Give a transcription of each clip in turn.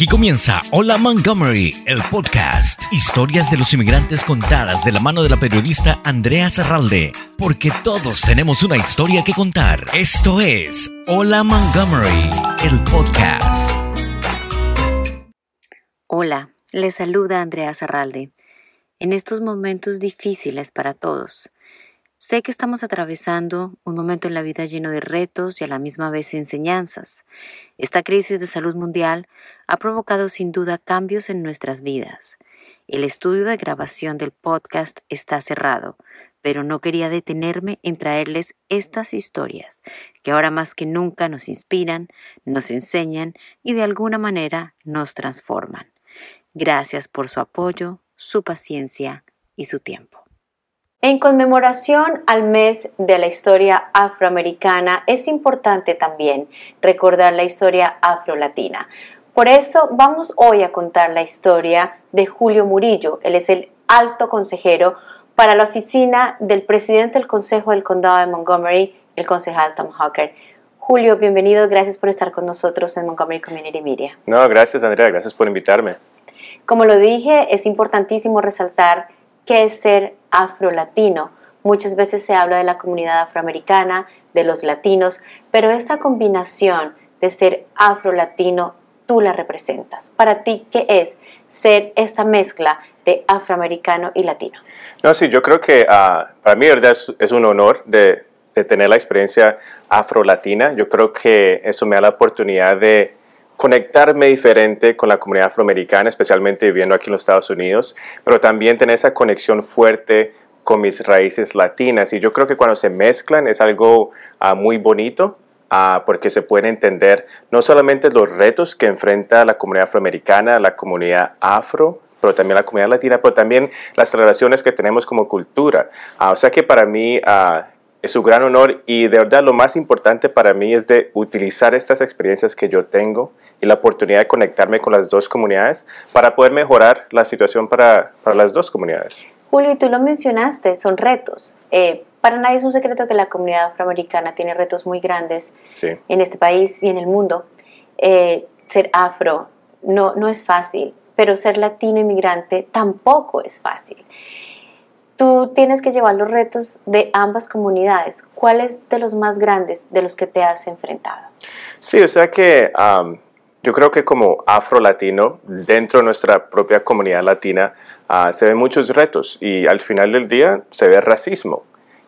Aquí comienza Hola Montgomery, el podcast. Historias de los inmigrantes contadas de la mano de la periodista Andrea Serralde. Porque todos tenemos una historia que contar. Esto es Hola Montgomery, el podcast. Hola, les saluda Andrea Serralde. En estos momentos difíciles para todos, Sé que estamos atravesando un momento en la vida lleno de retos y a la misma vez enseñanzas. Esta crisis de salud mundial ha provocado sin duda cambios en nuestras vidas. El estudio de grabación del podcast está cerrado, pero no quería detenerme en traerles estas historias que ahora más que nunca nos inspiran, nos enseñan y de alguna manera nos transforman. Gracias por su apoyo, su paciencia y su tiempo. En conmemoración al mes de la historia afroamericana, es importante también recordar la historia afrolatina. Por eso vamos hoy a contar la historia de Julio Murillo. Él es el alto consejero para la oficina del presidente del Consejo del Condado de Montgomery, el concejal Tom Hawker. Julio, bienvenido, gracias por estar con nosotros en Montgomery Community Media. No, gracias Andrea, gracias por invitarme. Como lo dije, es importantísimo resaltar qué es ser afrolatino. Muchas veces se habla de la comunidad afroamericana, de los latinos, pero esta combinación de ser afrolatino tú la representas. Para ti, ¿qué es ser esta mezcla de afroamericano y latino? No, sí, yo creo que ah, para mí, verdad, es, un honor de, de, tener la experiencia afrolatina. Yo creo que eso me da la oportunidad de conectarme diferente con la comunidad afroamericana, especialmente viviendo aquí en los Estados Unidos, pero también tener esa conexión fuerte con mis raíces latinas. Y yo creo que cuando se mezclan es algo ah, muy bonito. Ah, porque se pueden entender no solamente los retos que enfrenta la comunidad afroamericana, la comunidad afro, pero también la comunidad latina, pero también las relaciones que tenemos como cultura. Ah, o sea que para mí es un gran honor y de verdad lo más importante para mí es de utilizar estas experiencias que yo tengo y la oportunidad de conectarme con las dos comunidades para poder mejorar la situación para, para las dos comunidades. Julio, y tú lo mencionaste, son retos. Eh, para nadie es un secreto que la comunidad afroamericana tiene retos muy grandes en este país y en el mundo. Eh, ser afro no, no es fácil, pero ser latino inmigrante tampoco es fácil tú tienes que llevar los retos de ambas comunidades. ¿Cuál es de los más grandes de los que te has enfrentado? Sí, o sea que yo creo que como afro-latino, dentro de nuestra propia comunidad latina, ah, se ven muchos retos y al final del día se ve racismo.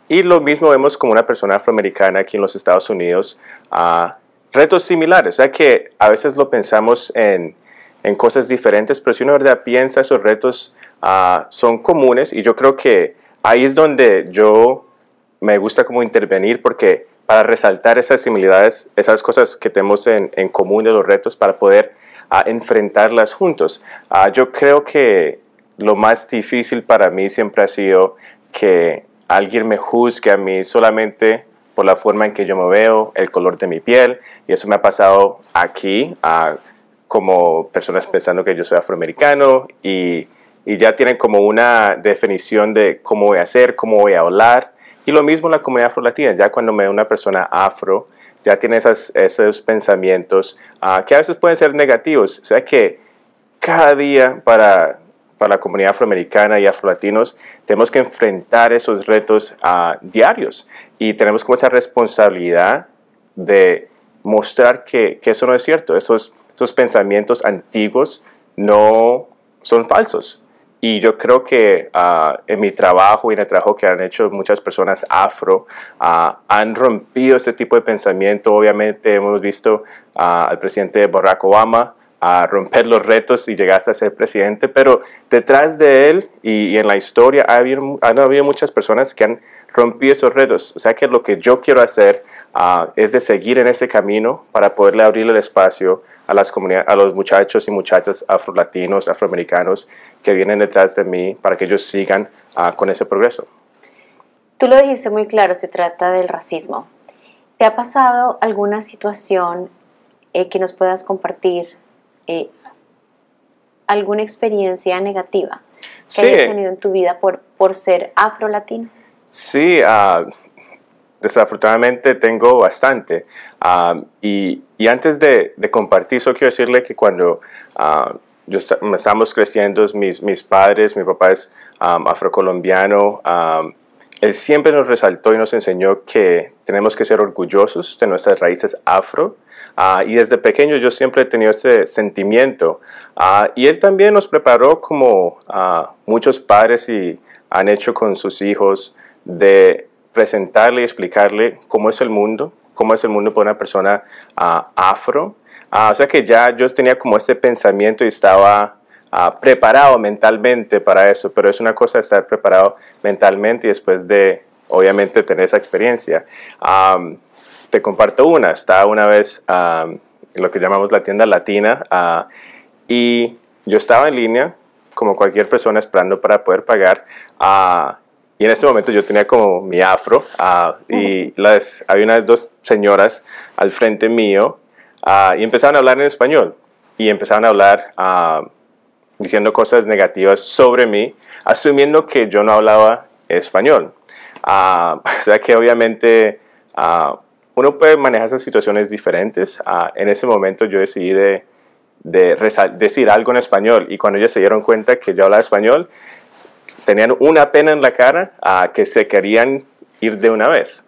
Y lo mismo vemos como una persona afroamericana aquí en los Estados Unidos, uh, retos similares. O sea que a veces lo pensamos en, en cosas diferentes, pero si uno verdad piensa esos retos Ah, son comunes y yo creo que ahí es donde yo me gusta como intervenir porque para resaltar esas similitudes, esas cosas que tenemos en, en común de los retos para poder ah, enfrentarlas juntos. Ah, yo creo que lo más difícil para mí siempre ha sido que alguien me juzgue a mí solamente por la forma en que yo me veo, el color de mi piel, y eso me ha pasado aquí como personas pensando que yo soy afroamericano y y ya tienen como una definición de cómo voy a hacer, cómo voy a hablar. Y lo mismo en la comunidad afro-latina, ya cuando me ve una persona afro, ya tiene esas, esos pensamientos ah, que a veces pueden ser negativos. O sea que cada día para, para la comunidad afroamericana y afro-latinos tenemos que enfrentar esos retos uh, diarios y tenemos como esa responsabilidad de mostrar que, que eso no es cierto. Esos, esos pensamientos antiguos no son falsos. Y yo creo que ah, en mi trabajo y en el trabajo que han hecho muchas personas afro, ah, han rompido ese tipo de pensamiento. Obviamente hemos visto ah, al presidente Barack Obama a romper los retos y llegar hasta ser presidente, pero detrás de él y, en la historia ha habido, han habido muchas personas que han rompido esos retos. O sea que lo que yo quiero hacer es de seguir en ese camino para poderle abrir el espacio a, las a los muchachos y muchachas afrolatinos, afroamericanos que vienen detrás de mí para que ellos sigan ah, con ese progreso. Tú lo dijiste muy claro, se trata del racismo. ¿Te ha pasado alguna situación eh, que nos puedas compartir? Eh, ¿Alguna experiencia negativa que hayas tenido en tu vida por, por ser afrolatino? Sí, uh, desafortunadamente tengo bastante. y, y, antes de, de, compartir eso, quiero decirle que cuando uh, yo, estamos creciendo, mis, mis padres, mi papá es afrocolombiano, él siempre nos resaltó y nos enseñó que tenemos que ser orgullosos de nuestras raíces afro. Uh, y desde pequeño yo siempre he tenido ese sentimiento. Uh, y él también nos preparó como uh, muchos padres y han hecho con sus hijos de presentarle y explicarle cómo es el mundo, cómo es el mundo para una persona afro. o sea que ya yo tenía como ese pensamiento y estaba preparado mentalmente para eso, pero es una cosa estar preparado mentalmente y después de, obviamente, tener esa experiencia. te comparto una, estaba una vez en lo que llamamos la tienda latina ah, y yo estaba en línea como cualquier persona esperando para poder pagar. Uh, y en ese momento yo tenía como mi afro uh, y las, había unas dos señoras al frente mío y empezaron a hablar en español y empezaron a hablar diciendo cosas negativas sobre mí, asumiendo que yo no hablaba español. Uh, o sea que obviamente uh, uno puede manejar esas situaciones diferentes. Uh, en ese momento yo decidí de, de decir algo en español y cuando ellos se dieron cuenta que yo hablaba español, tenían una pena en la cara que se querían ir de una vez.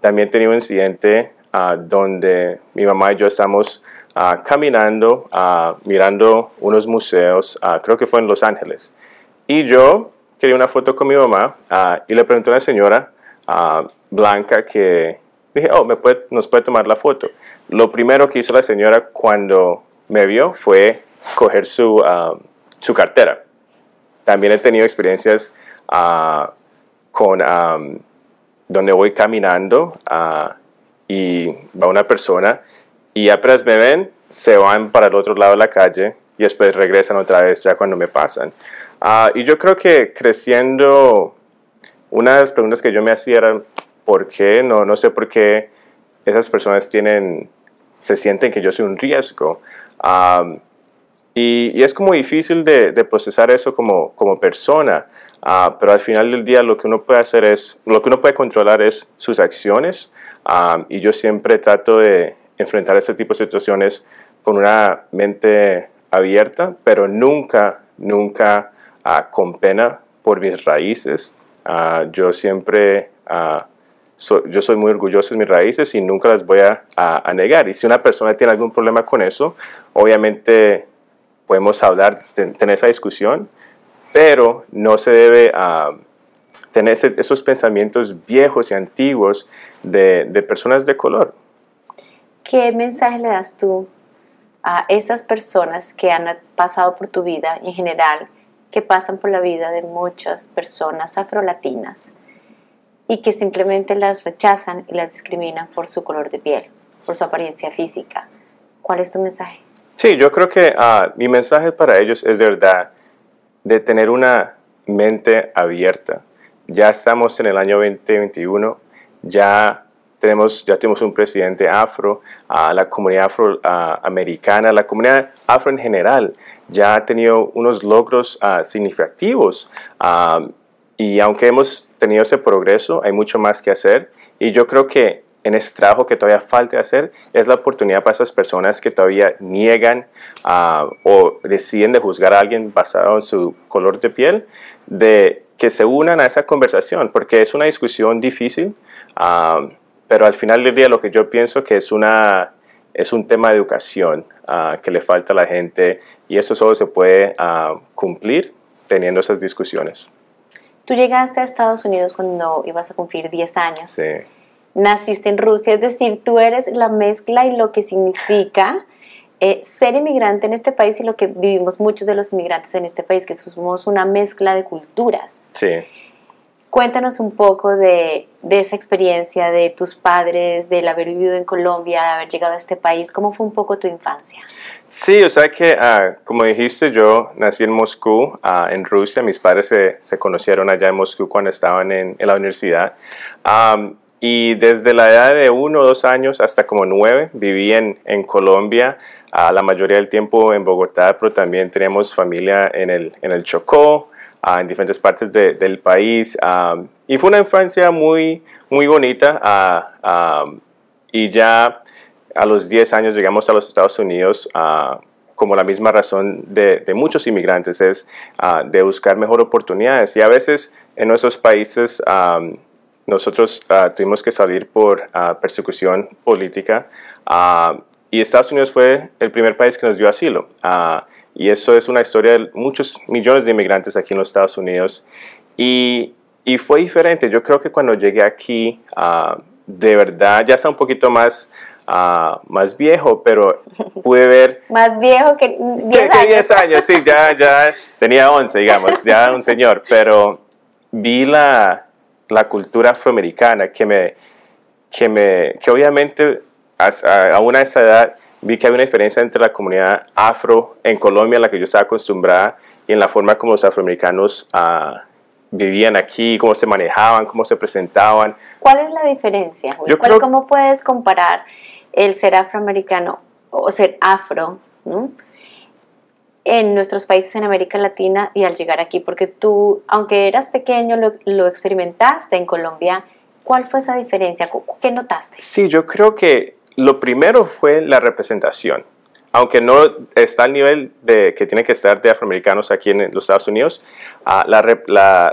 también tenía un incidente donde mi mamá y yo estamos Ah, caminando, uh, mirando unos museos, creo que fue en Los Ángeles. Y yo quería una foto con mi mamá y le pregunté a una señora blanca que dije, oh, ¿me puede, nos puede tomar la foto. Lo primero que hizo la señora cuando me vio fue coger su, su cartera. También he tenido experiencias con donde voy caminando y va una persona y apenas me ven, se van para el otro lado de la calle y después regresan otra vez ya cuando me pasan. Ah, y yo creo que creciendo, una de las preguntas que yo me hacía era, ¿por qué? No, no sé por qué esas personas tienen, se sienten que yo soy un riesgo. y, y, es como difícil de, de procesar eso como, como persona, uh, pero al final del día lo que uno puede hacer es, lo que uno puede controlar es sus acciones. y yo siempre trato de, enfrentar ese tipo de situaciones con una mente abierta, pero nunca, nunca uh, con pena por mis raíces. Uh, yo siempre, uh, yo soy muy orgulloso de mis raíces y nunca las voy a, a, negar. Y si una persona tiene algún problema con eso, obviamente podemos hablar, tener esa discusión, pero no se debe tener esos pensamientos viejos y antiguos de, de personas de color. ¿Qué mensaje le das tú a esas personas que han pasado por tu vida en general que pasan por la vida de muchas personas afrolatinas y que simplemente las rechazan y las discriminan por su color de piel, por su apariencia física? ¿Cuál es tu mensaje? Sí, yo creo que uh, mi mensaje para ellos es de verdad de tener una mente abierta. Ya estamos en el año 2021, ya tenemos, ya tenemos un presidente afro, a la comunidad afroamericana, la comunidad afro en general ya ha tenido unos logros uh, significativos y aunque hemos tenido ese progreso, hay mucho más que hacer y yo creo que en ese trabajo que todavía falta hacer es la oportunidad para esas personas que todavía niegan o deciden de juzgar a alguien basado en su color de piel, de que se unan a esa conversación, porque es una discusión difícil pero al final del día lo que yo pienso que es, una, es un tema de educación ah, que le falta a la gente y eso solo se puede ah, cumplir teniendo esas discusiones. Tú llegaste a Estados Unidos cuando ibas a cumplir 10 años. Sí. Naciste en Rusia, es decir, tú eres la mezcla y lo que significa eh, ser inmigrante en este país y lo que vivimos muchos de los inmigrantes en este país, que somos una mezcla de culturas. Sí. Cuéntanos un poco de, esa experiencia de tus padres, del haber vivido en Colombia, de haber llegado a este país. ¿Cómo fue un poco tu infancia? Sí, o sea que, ah, como dijiste, yo nací en Moscú, ah, en Rusia. Mis padres se, conocieron allá en Moscú cuando estaban en, la universidad. y desde la edad de uno o dos años hasta como nueve viví en, en Colombia, la mayoría del tiempo en Bogotá, pero también tenemos familia en el, en el Chocó, en diferentes partes del país. y fue una infancia muy, muy bonita. y ya a los 10 años llegamos a los Estados Unidos como la misma razón de, muchos inmigrantes, es de buscar mejor oportunidades. Y a veces en nuestros países nosotros tuvimos que salir por persecución política y Estados Unidos fue el primer país que nos dio asilo. Y eso es una historia de muchos millones de inmigrantes aquí en los Estados Unidos. Y, y fue diferente. Yo creo que cuando llegué aquí, uh, de verdad, ya está un poquito más, uh, más viejo, pero pude ver... más viejo que 10 años. 10 años, sí, ya, ya tenía 11, digamos, ya un señor. Pero vi la, la cultura afroamericana que me, que me, que obviamente a, a una esa edad vi que había una diferencia entre la comunidad afro en Colombia, a la que yo estaba acostumbrada, y en la forma como los afroamericanos uh, vivían aquí, cómo se manejaban, cómo se presentaban. ¿Cuál es la diferencia? Yo ¿Cómo puedes comparar el ser afroamericano o ser afro en nuestros países en América Latina y al llegar aquí? Porque tú, aunque eras pequeño, lo, lo experimentaste en Colombia. ¿Cuál fue esa diferencia? ¿Qué notaste? Sí, yo creo que lo primero fue la representación. Aunque no está al nivel de que tiene que estar de afroamericanos aquí en los Estados Unidos, ah, la,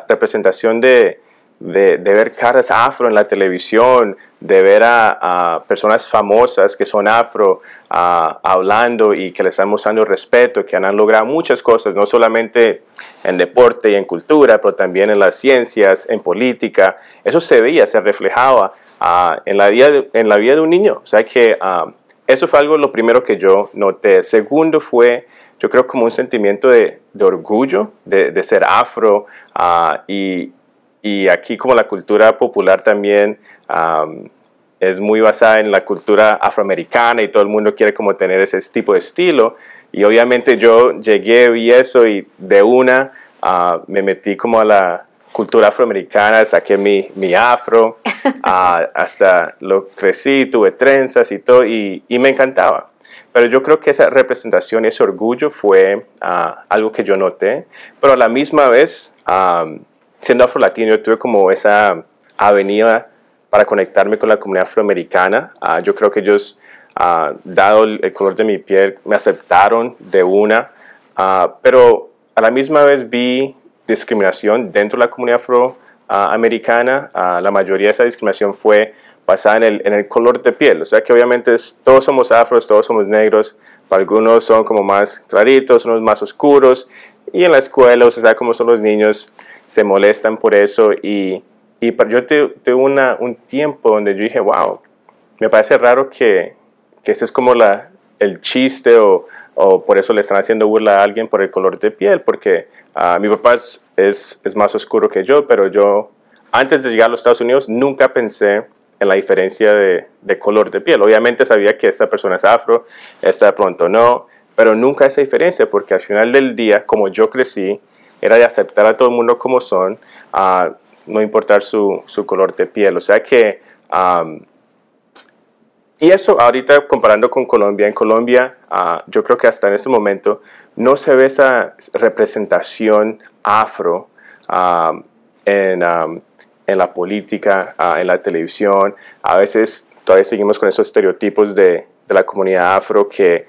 representación de, ver caras afro en la televisión, de ver a, personas famosas que son afro ah, hablando y que le están mostrando respeto, que han logrado muchas cosas, no solamente en deporte y en cultura, pero también en las ciencias, en política. Eso se veía, se reflejaba en, la vida de, en la vida de un niño. O sea que ah, eso fue algo lo primero que yo noté. Segundo fue, yo creo, como un sentimiento de, de orgullo de, de, ser afro ah, y, y, aquí como la cultura popular también es muy basada en la cultura afroamericana y todo el mundo quiere como tener ese tipo de estilo. Y obviamente yo llegué y eso y de una ah, me metí como a la, cultura afroamericana, saqué mi, mi afro, hasta lo crecí, tuve trenzas y todo, y, y, me encantaba. Pero yo creo que esa representación, ese orgullo fue ah, algo que yo noté, pero a la misma vez, siendo afro-latino, yo tuve como esa avenida para conectarme con la comunidad afroamericana. Ah, yo creo que ellos, dado el, color de mi piel, me aceptaron de una, pero a la misma vez vi discriminación dentro de la comunidad afroamericana. Uh, la mayoría de esa discriminación fue basada en el, en el, color de piel. O sea que obviamente todos somos afros, todos somos negros. Algunos son como más claritos, unos más oscuros. Y en la escuela, o sea, como son los niños, se molestan por eso. Y, y yo tuve un tiempo donde yo dije, wow, me parece raro que, que ese es como la, el chiste o, o por eso le están haciendo burla a alguien por el color de piel, porque uh, mi papá es, es, más oscuro que yo, pero yo antes de llegar a los Estados Unidos nunca pensé en la diferencia de, de, color de piel. Obviamente sabía que esta persona es afro, esta de pronto no, pero nunca esa diferencia, porque al final del día, como yo crecí, era de aceptar a todo el mundo como son, uh, no importar su, su, color de piel. O sea que um, y eso ahorita comparando con Colombia, en Colombia ah, yo creo que hasta en este momento no se ve esa representación afro ah, en, en, la política, ah, en la televisión. A veces todavía seguimos con esos estereotipos de, de la comunidad afro que,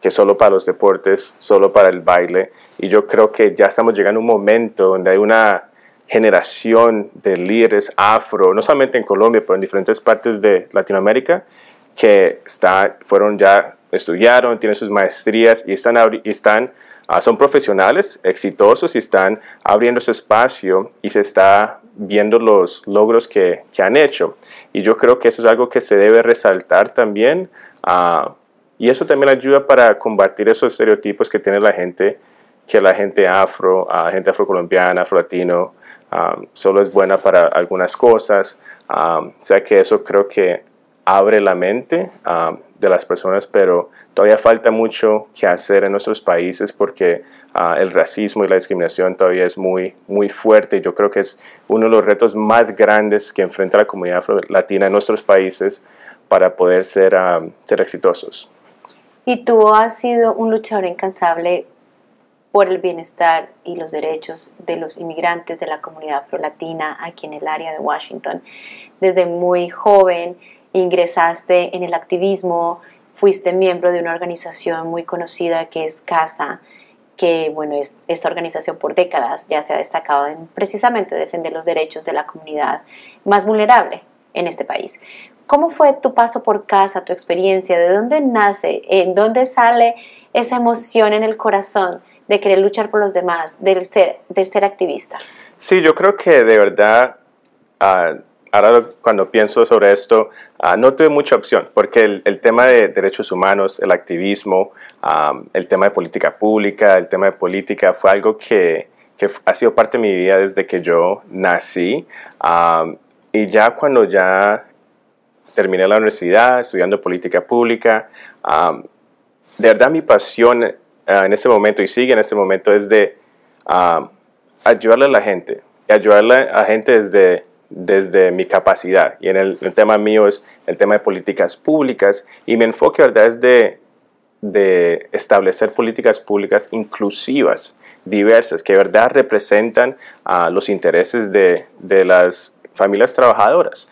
que solo para los deportes, solo para el baile. Y yo creo que ya estamos llegando a un momento donde hay una generación de líderes afro, no solamente en Colombia, pero en diferentes partes de Latinoamérica, que está, fueron ya, estudiaron, tienen sus maestrías y están, están ah, son profesionales exitosos y están abriendo ese espacio y se está viendo los logros que, que han hecho. Y yo creo que eso es algo que se debe resaltar también. Uh, y eso también ayuda para combatir esos estereotipos que tiene la gente, que la gente afro, uh, gente afrocolombiana, afro-latino, Um, solo es buena para algunas cosas. Um, o sea que eso creo que abre la mente um, de las personas, pero todavía falta mucho que hacer en nuestros países porque uh, el racismo y la discriminación todavía es muy, muy fuerte. Yo creo que es uno de los retos más grandes que enfrenta la comunidad latina en nuestros países para poder ser, ser exitosos. Y tú has sido un luchador incansable por el bienestar y los derechos de los inmigrantes de la comunidad afrolatina aquí en el área de Washington. Desde muy joven ingresaste en el activismo, fuiste miembro de una organización muy conocida que es CASA, que bueno, es, esta organización por décadas ya se ha destacado en precisamente defender los derechos de la comunidad más vulnerable en este país. ¿Cómo fue tu paso por casa, tu experiencia? ¿De dónde nace? ¿En dónde sale esa emoción en el corazón de querer luchar por los demás, del ser, del ser activista? Sí, yo creo que de verdad, uh, ahora cuando pienso sobre esto, uh, no tuve mucha opción, porque el, el, tema de derechos humanos, el activismo, um, el tema de política pública, el tema de política fue algo que, que ha sido parte de mi vida desde que yo nací. Um, y ya cuando ya terminé la universidad estudiando política pública, um, de verdad mi pasión Ah, en ese momento y sigue en ese momento es de uh, ayudarle a la gente, y ayudarle a la gente desde, desde mi capacidad. Y en el, tema mío es el tema de políticas públicas y mi enfoque ¿verdad? es de, de establecer políticas públicas inclusivas, diversas, que verdad representan uh, los intereses de, de, las familias trabajadoras.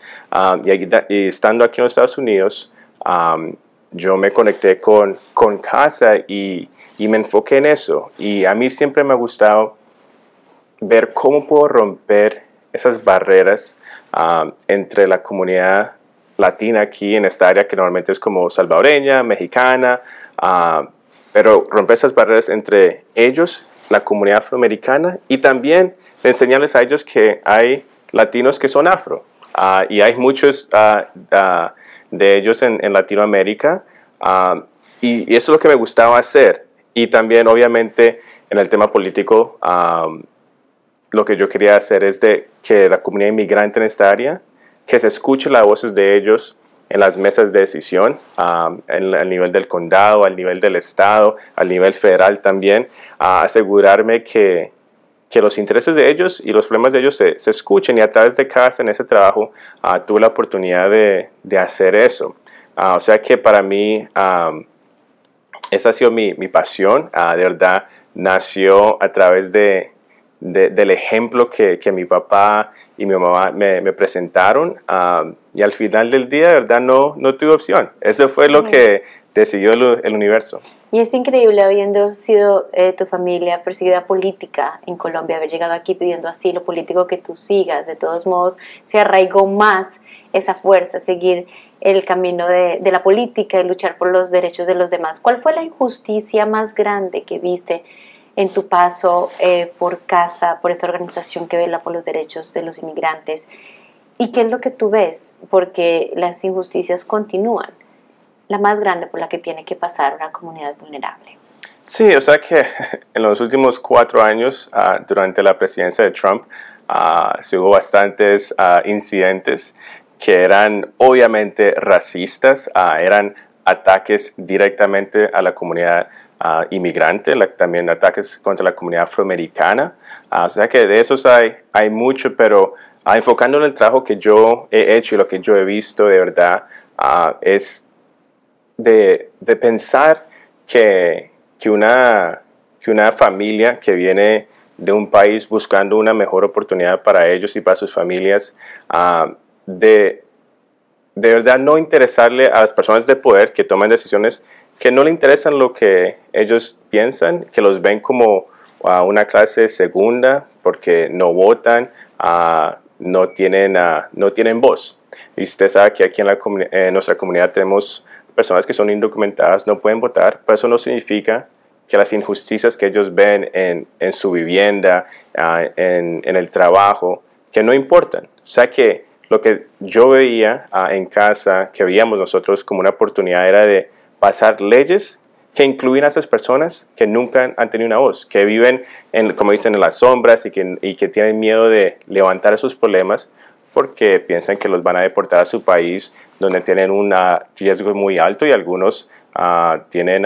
y, y, estando aquí en los Estados Unidos, um, yo me conecté con, con Casa y y me enfoqué en eso. Y a mí siempre me ha gustado ver cómo puedo romper esas barreras ah, entre la comunidad latina aquí en esta área que normalmente es como salvadoreña, mexicana, uh, pero romper esas barreras entre ellos, la comunidad afroamericana y también enseñarles a ellos que hay latinos que son afro uh, y hay muchos de ellos en, en Latinoamérica y, eso es lo que me gustaba hacer y también, obviamente, en el tema político, lo que yo quería hacer es de que la comunidad inmigrante en esta área, que se escuche las voces de ellos en las mesas de decisión, en, al nivel del condado, al nivel del estado, al nivel federal también, a asegurarme que, que los intereses de ellos y los problemas de ellos se, se escuchen y a través de casa en ese trabajo uh, tuve la oportunidad de, de hacer eso. Uh, o sea que para mí esa ha sido mi, mi pasión, uh, de verdad, nació a través de, de, del ejemplo que, que, mi papá y mi mamá me, me presentaron. Uh, y al final del día, de verdad, no, no tuve opción. Eso fue lo que decidió el, universo. Y es increíble, habiendo sido eh, tu familia perseguida política en Colombia, haber llegado aquí pidiendo asilo político, que tú sigas, de todos modos, se arraigó más esa fuerza, seguir el camino de, de, la política y luchar por los derechos de los demás. ¿Cuál fue la injusticia más grande que viste en tu paso eh, por casa, por esta organización que vela por los derechos de los inmigrantes? ¿Y qué es lo que tú ves? Porque las injusticias continúan. La más grande por la que tiene que pasar una comunidad vulnerable. Sí, o sea que en los últimos cuatro años, uh, durante la presidencia de Trump, uh, se hubo bastantes uh, incidentes que eran obviamente racistas, eran ataques directamente a la comunidad inmigrante, la, también ataques contra la comunidad afroamericana. O sea que de esos hay, hay mucho, pero enfocando en el trabajo que yo he hecho y lo que yo he visto de verdad, es de, de, pensar que, que, una, que una familia que viene de un país buscando una mejor oportunidad para ellos y para sus familias, de de verdad no interesarle a las personas de poder que toman decisiones que no le interesan lo que ellos piensan, que los ven como a una clase segunda porque no votan, no, tienen, no tienen voz. Y usted sabe que aquí en, la en, nuestra comunidad tenemos personas que son indocumentadas, no pueden votar, pero eso no significa que las injusticias que ellos ven en, en su vivienda, en, en el trabajo, que no importan. O sea que lo que yo veía ah, en casa, que veíamos nosotros como una oportunidad, era de pasar leyes que incluyen a esas personas que nunca han tenido una voz, que viven, en, como dicen, en las sombras y que, y que tienen miedo de levantar esos problemas porque piensan que los van a deportar a su país donde tienen un riesgo muy alto y algunos uh, tienen,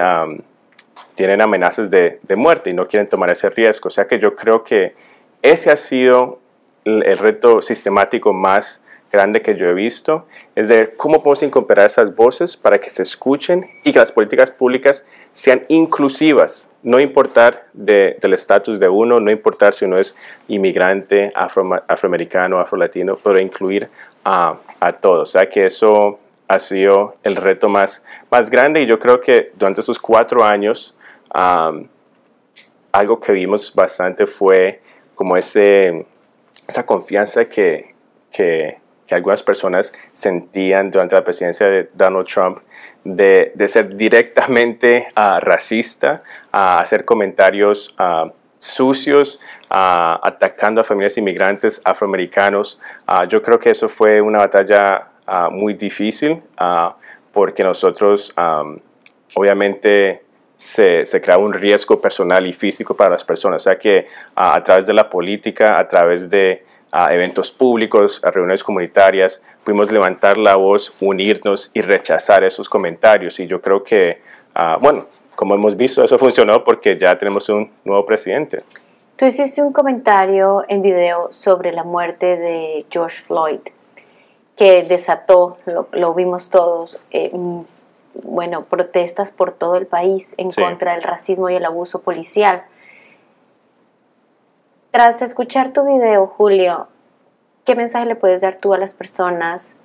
tienen amenazas de, de, muerte y no quieren tomar ese riesgo. O sea que yo creo que ese ha sido el, el reto sistemático más grande que yo he visto es de cómo podemos incorporar esas voces para que se escuchen y que las políticas públicas sean inclusivas, no importar del estatus de uno, no importar si uno es inmigrante, afro, afroamericano, afrolatino, pero incluir a, a todos. O sea que eso ha sido el reto más, más grande y yo creo que durante esos cuatro años algo que vimos bastante fue como ese, esa confianza que, que, algunas personas sentían durante la presidencia de Donald Trump de, de ser directamente uh, racista, a hacer comentarios uh, sucios, uh, atacando a familias inmigrantes afroamericanos. yo creo que eso fue una batalla muy difícil porque nosotros obviamente se, se crea un riesgo personal y físico para las personas. O sea que a través de la política, a través de eventos públicos, a reuniones comunitarias, pudimos levantar la voz, unirnos y rechazar esos comentarios. Y yo creo que, bueno, como hemos visto, eso funcionó porque ya tenemos un nuevo presidente. Tú hiciste un comentario en video sobre la muerte de George Floyd, que desató, lo, vimos todos, eh, bueno, protestas por todo el país en contra del racismo y el abuso policial. Tras escuchar tu video, Julio, ¿qué mensaje le puedes dar tú a las personas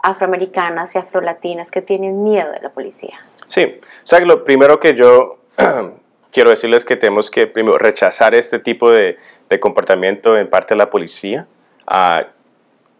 afroamericanas y afrolatinas que tienen miedo de la policía? Sí, o sea, lo primero que yo quiero decirles es que tenemos que primero rechazar este tipo de, comportamiento en parte de la policía ah,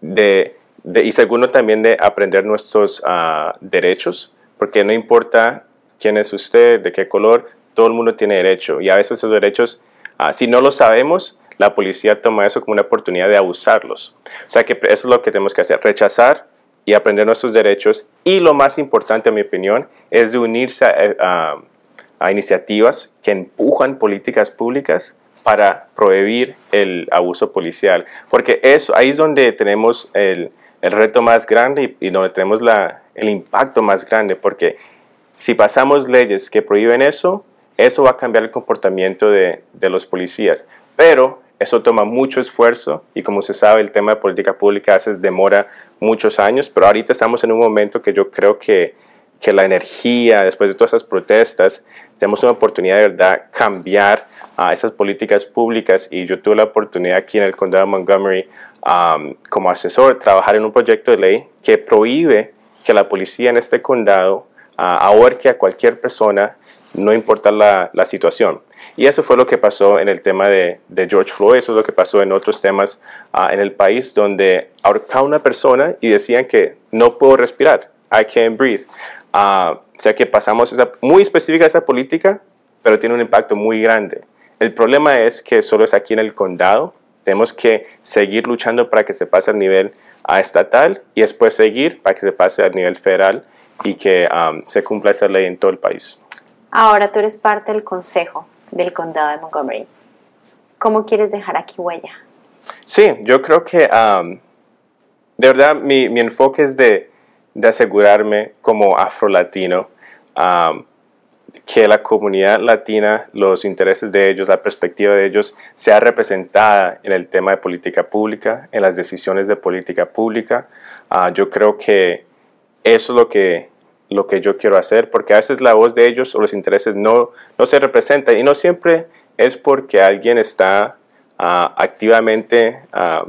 de, y segundo también de aprender nuestros ah, derechos porque no importa quién es usted, de qué color, todo el mundo tiene derecho y a veces esos derechos, ah, si no lo sabemos, la policía toma eso como una oportunidad de abusarlos. O sea que eso es lo que tenemos que hacer, rechazar y aprender nuestros derechos. Y lo más importante, en mi opinión, es de unirse a, iniciativas que empujan políticas públicas para prohibir el abuso policial, porque eso, ahí es donde tenemos el, reto más grande y, donde tenemos el impacto más grande, porque si pasamos leyes que prohíben eso, eso va a cambiar el comportamiento de, los policías. Pero eso toma mucho esfuerzo y como se sabe, el tema de política pública a veces demora muchos años, pero ahorita estamos en un momento que yo creo que, que la energía, después de todas esas protestas, tenemos una oportunidad de verdad cambiar a esas políticas públicas y yo tuve la oportunidad aquí en el condado de Montgomery como asesor trabajar en un proyecto de ley que prohíbe que la policía en este condado ahorque a cualquier persona, no importa la, situación. Y eso fue lo que pasó en el tema de, George Floyd, eso es lo que pasó en otros temas ah, en el país, donde ahorcaba una persona y decían que no puedo respirar, I can't breathe. Uh, o sea que pasamos esa, muy específica esa política, pero tiene un impacto muy grande. El problema es que solo es aquí en el condado, tenemos que seguir luchando para que se pase al nivel a estatal y después seguir para que se pase al nivel federal y que se cumpla esa ley en todo el país. Ahora tú eres parte del consejo del condado de Montgomery. ¿Cómo quieres dejar aquí huella? Sí, yo creo que um, de verdad mi, mi, enfoque es de, de asegurarme como afro-latino um, que la comunidad latina, los intereses de ellos, la perspectiva de ellos sea representada en el tema de política pública, en las decisiones de política pública. Ah, yo creo que eso es lo que, lo que yo quiero hacer, porque a veces la voz de ellos o los intereses no, no se representa y no siempre es porque alguien está ah, activamente ah,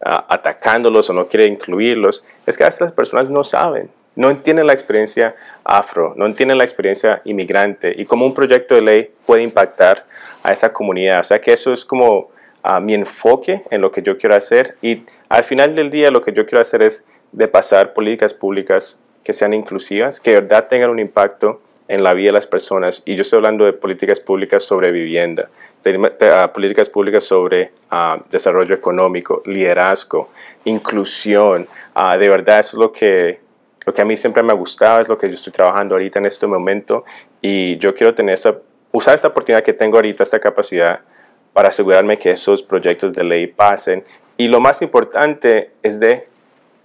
atacándolos o no quiere incluirlos, es que a veces las personas no saben no entienden la experiencia afro, no entienden la experiencia inmigrante y cómo un proyecto de ley puede impactar a esa comunidad. O sea que eso es como mi enfoque en lo que yo quiero hacer y al final del día lo que yo quiero hacer es de pasar políticas públicas que sean inclusivas, que de verdad tengan un impacto en la vida de las personas. Y yo estoy hablando de políticas públicas sobre vivienda, de, ah, políticas públicas sobre ah, desarrollo económico, liderazgo, inclusión. de verdad eso es lo que lo que a mí siempre me ha gustado, es lo que yo estoy trabajando ahorita en este momento y yo quiero tener esa, usar esta oportunidad que tengo ahorita, esta capacidad para asegurarme que esos proyectos de ley pasen y lo más importante es de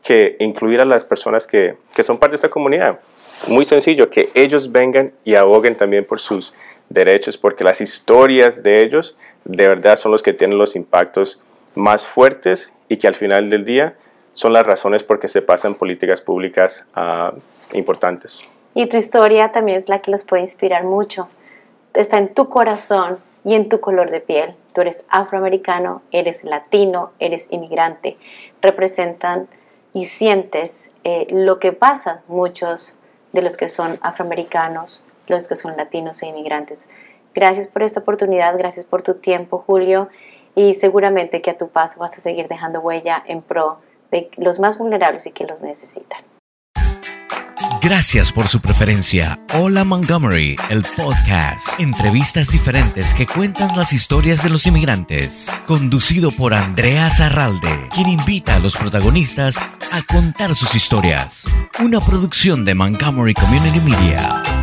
que incluir a las personas que, que son parte de esta comunidad. Muy sencillo, que ellos vengan y aboguen también por sus derechos, porque las historias de ellos de verdad son los que tienen los impactos más fuertes y que al final del día son las razones por que se pasan políticas públicas ah, importantes. Y tu historia también es la que los puede inspirar mucho. Está en tu corazón y en tu color de piel. Tú eres afroamericano, eres latino, eres inmigrante. Representan y sientes eh, lo que pasan muchos de los que son afroamericanos, los que son latinos e inmigrantes. Gracias por esta oportunidad, gracias por tu tiempo, Julio, y seguramente que a tu paso vas a seguir dejando huella en pro de los más vulnerables y que los necesitan. Gracias por su preferencia. Hola Montgomery, el podcast. Entrevistas diferentes que cuentan las historias de los inmigrantes. Conducido por Andrea Zarralde, quien invita a los protagonistas a contar sus historias. Una producción de Montgomery Community Media.